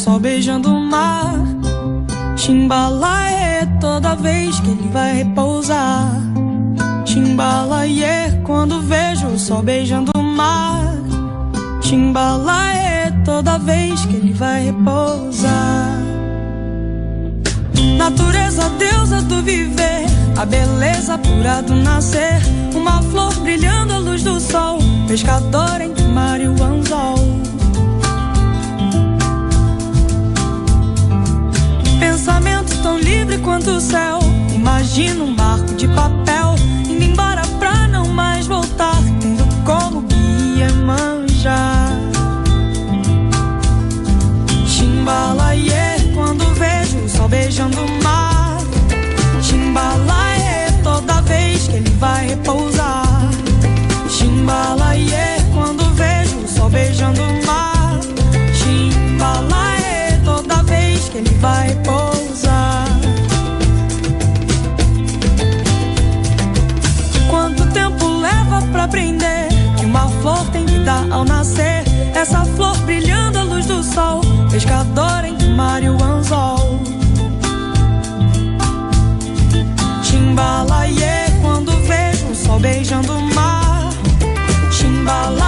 Sol beijando o mar. Chimbalaie, toda vez que ele vai repousar. Chimbalaie, quando vejo o sol beijando o mar. Chimbalaie, toda vez que ele vai repousar. Natureza, deusa do viver, a beleza pura do nascer. Uma flor brilhando à luz do sol, pescador entre quanto o céu. Imagina um barco de papel indo embora pra não mais voltar, tendo como guia manjar. Chimbalaie, quando vejo o sol beijando o mar. Chimbalaie, toda vez que ele vai repousar. Chimbalaie, quando vejo o sol beijando o mar. Chimbalaie, toda vez que ele vai pousar. Pra aprender que uma flor tem vida ao nascer? Essa flor brilhando à luz do sol, pescador o mar e o anzol. Chimbalaie, quando vejo o sol beijando o mar. Chimbalaie,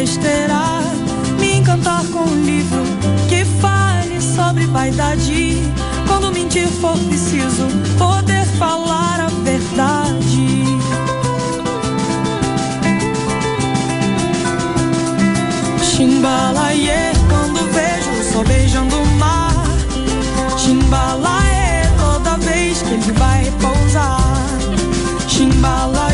besteira, me encantar com um livro que fale sobre vaidade. Quando mentir for preciso, poder falar a verdade. Chimbalaie, quando vejo o sol beijando o mar. Chimbalaie, toda vez que ele vai repousar. Chimbalaie,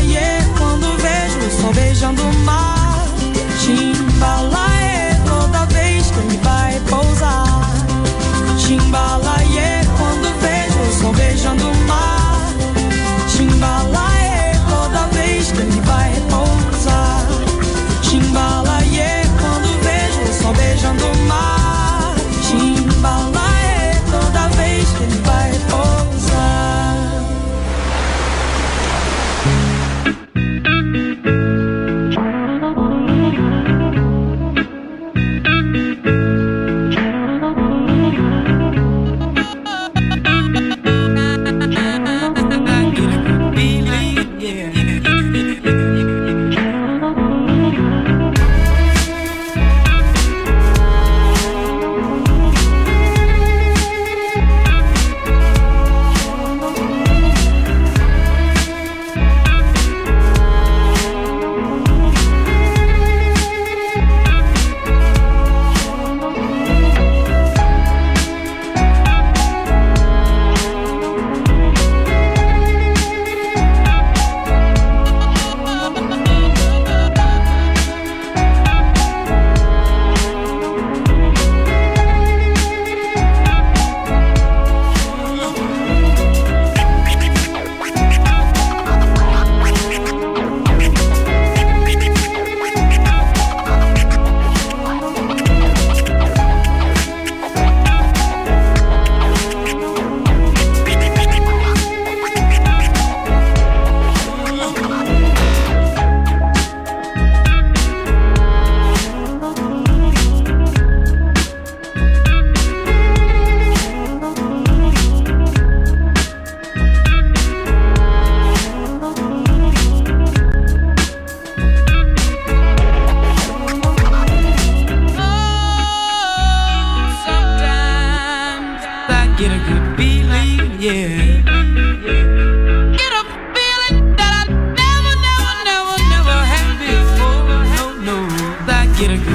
get a good feeling, yeah. get a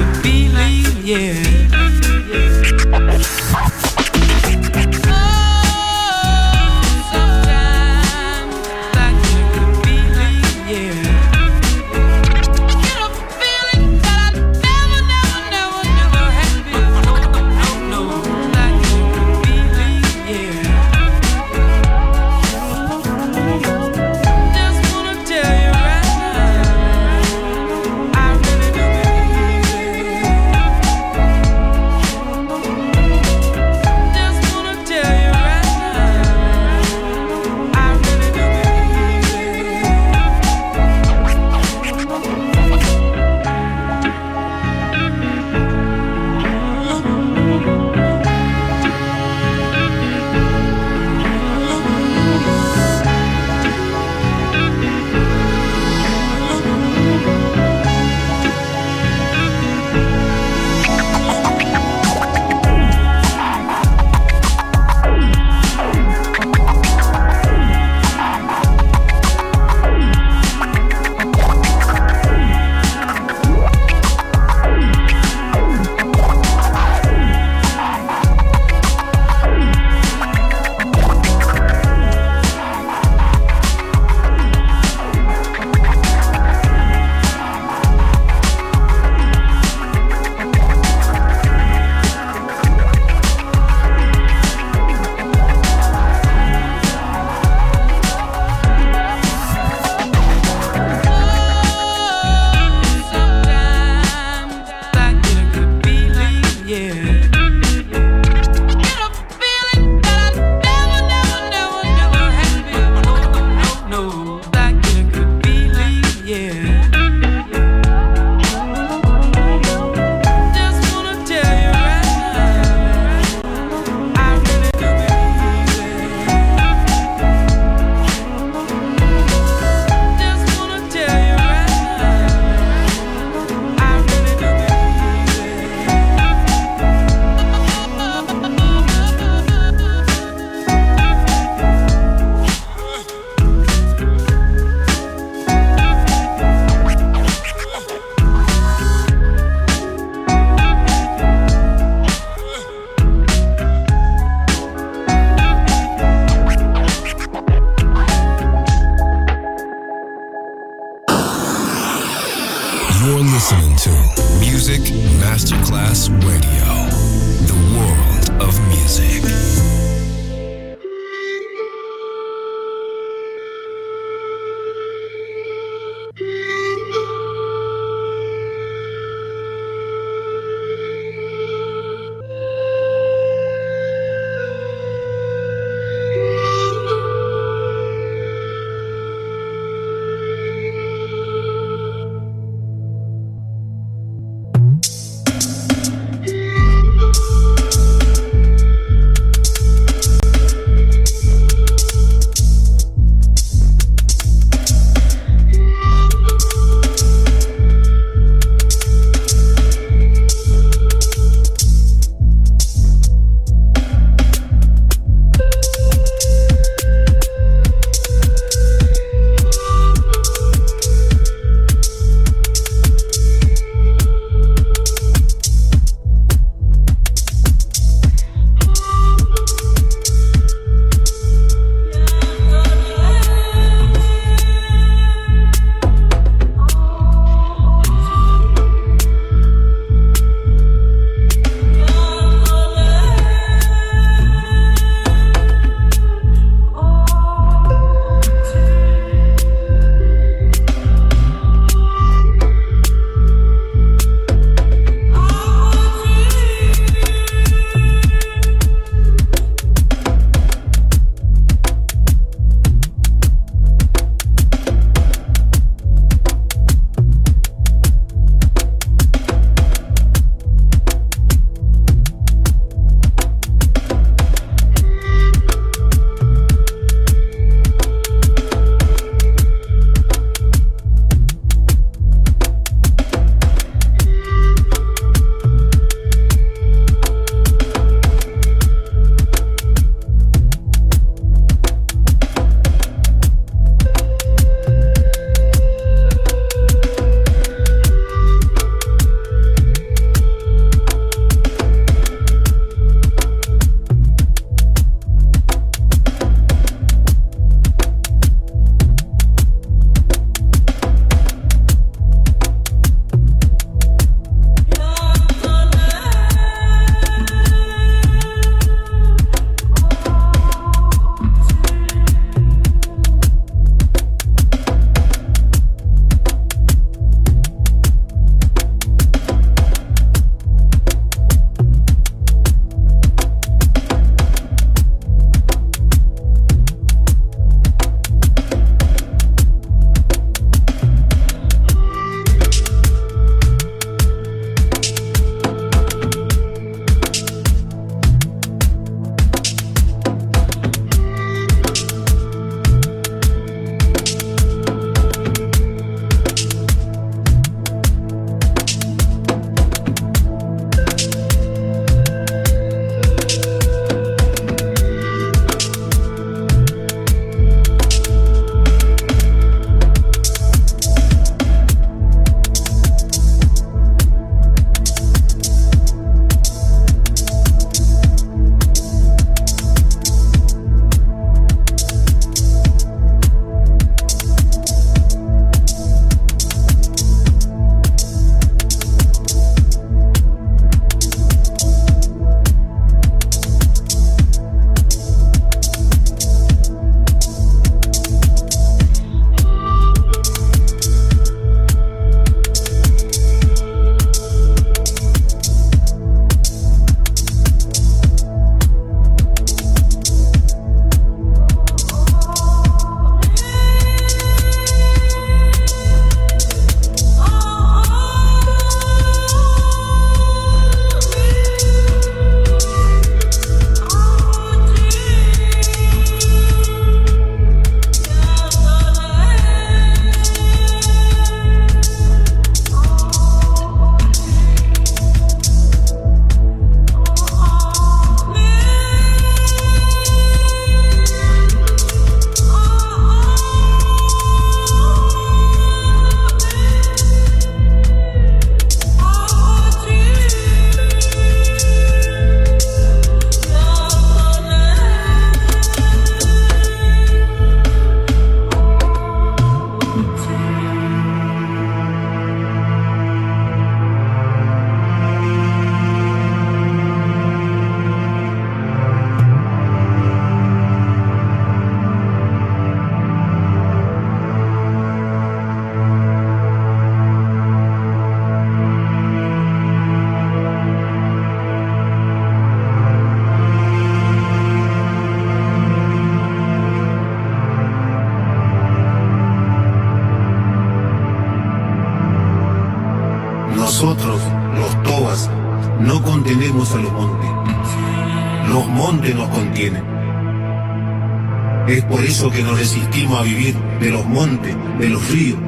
eso que nos resistimos a vivir de los montes, de los ríos.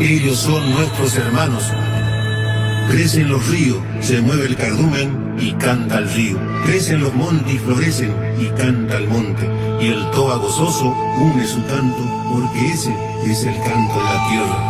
Ellos son nuestros hermanos. Crecen los ríos, se mueve el cardumen y canta el río. Crecen los montes y florecen y canta el monte. Y el toa gozoso une su canto porque ese es el canto de la tierra.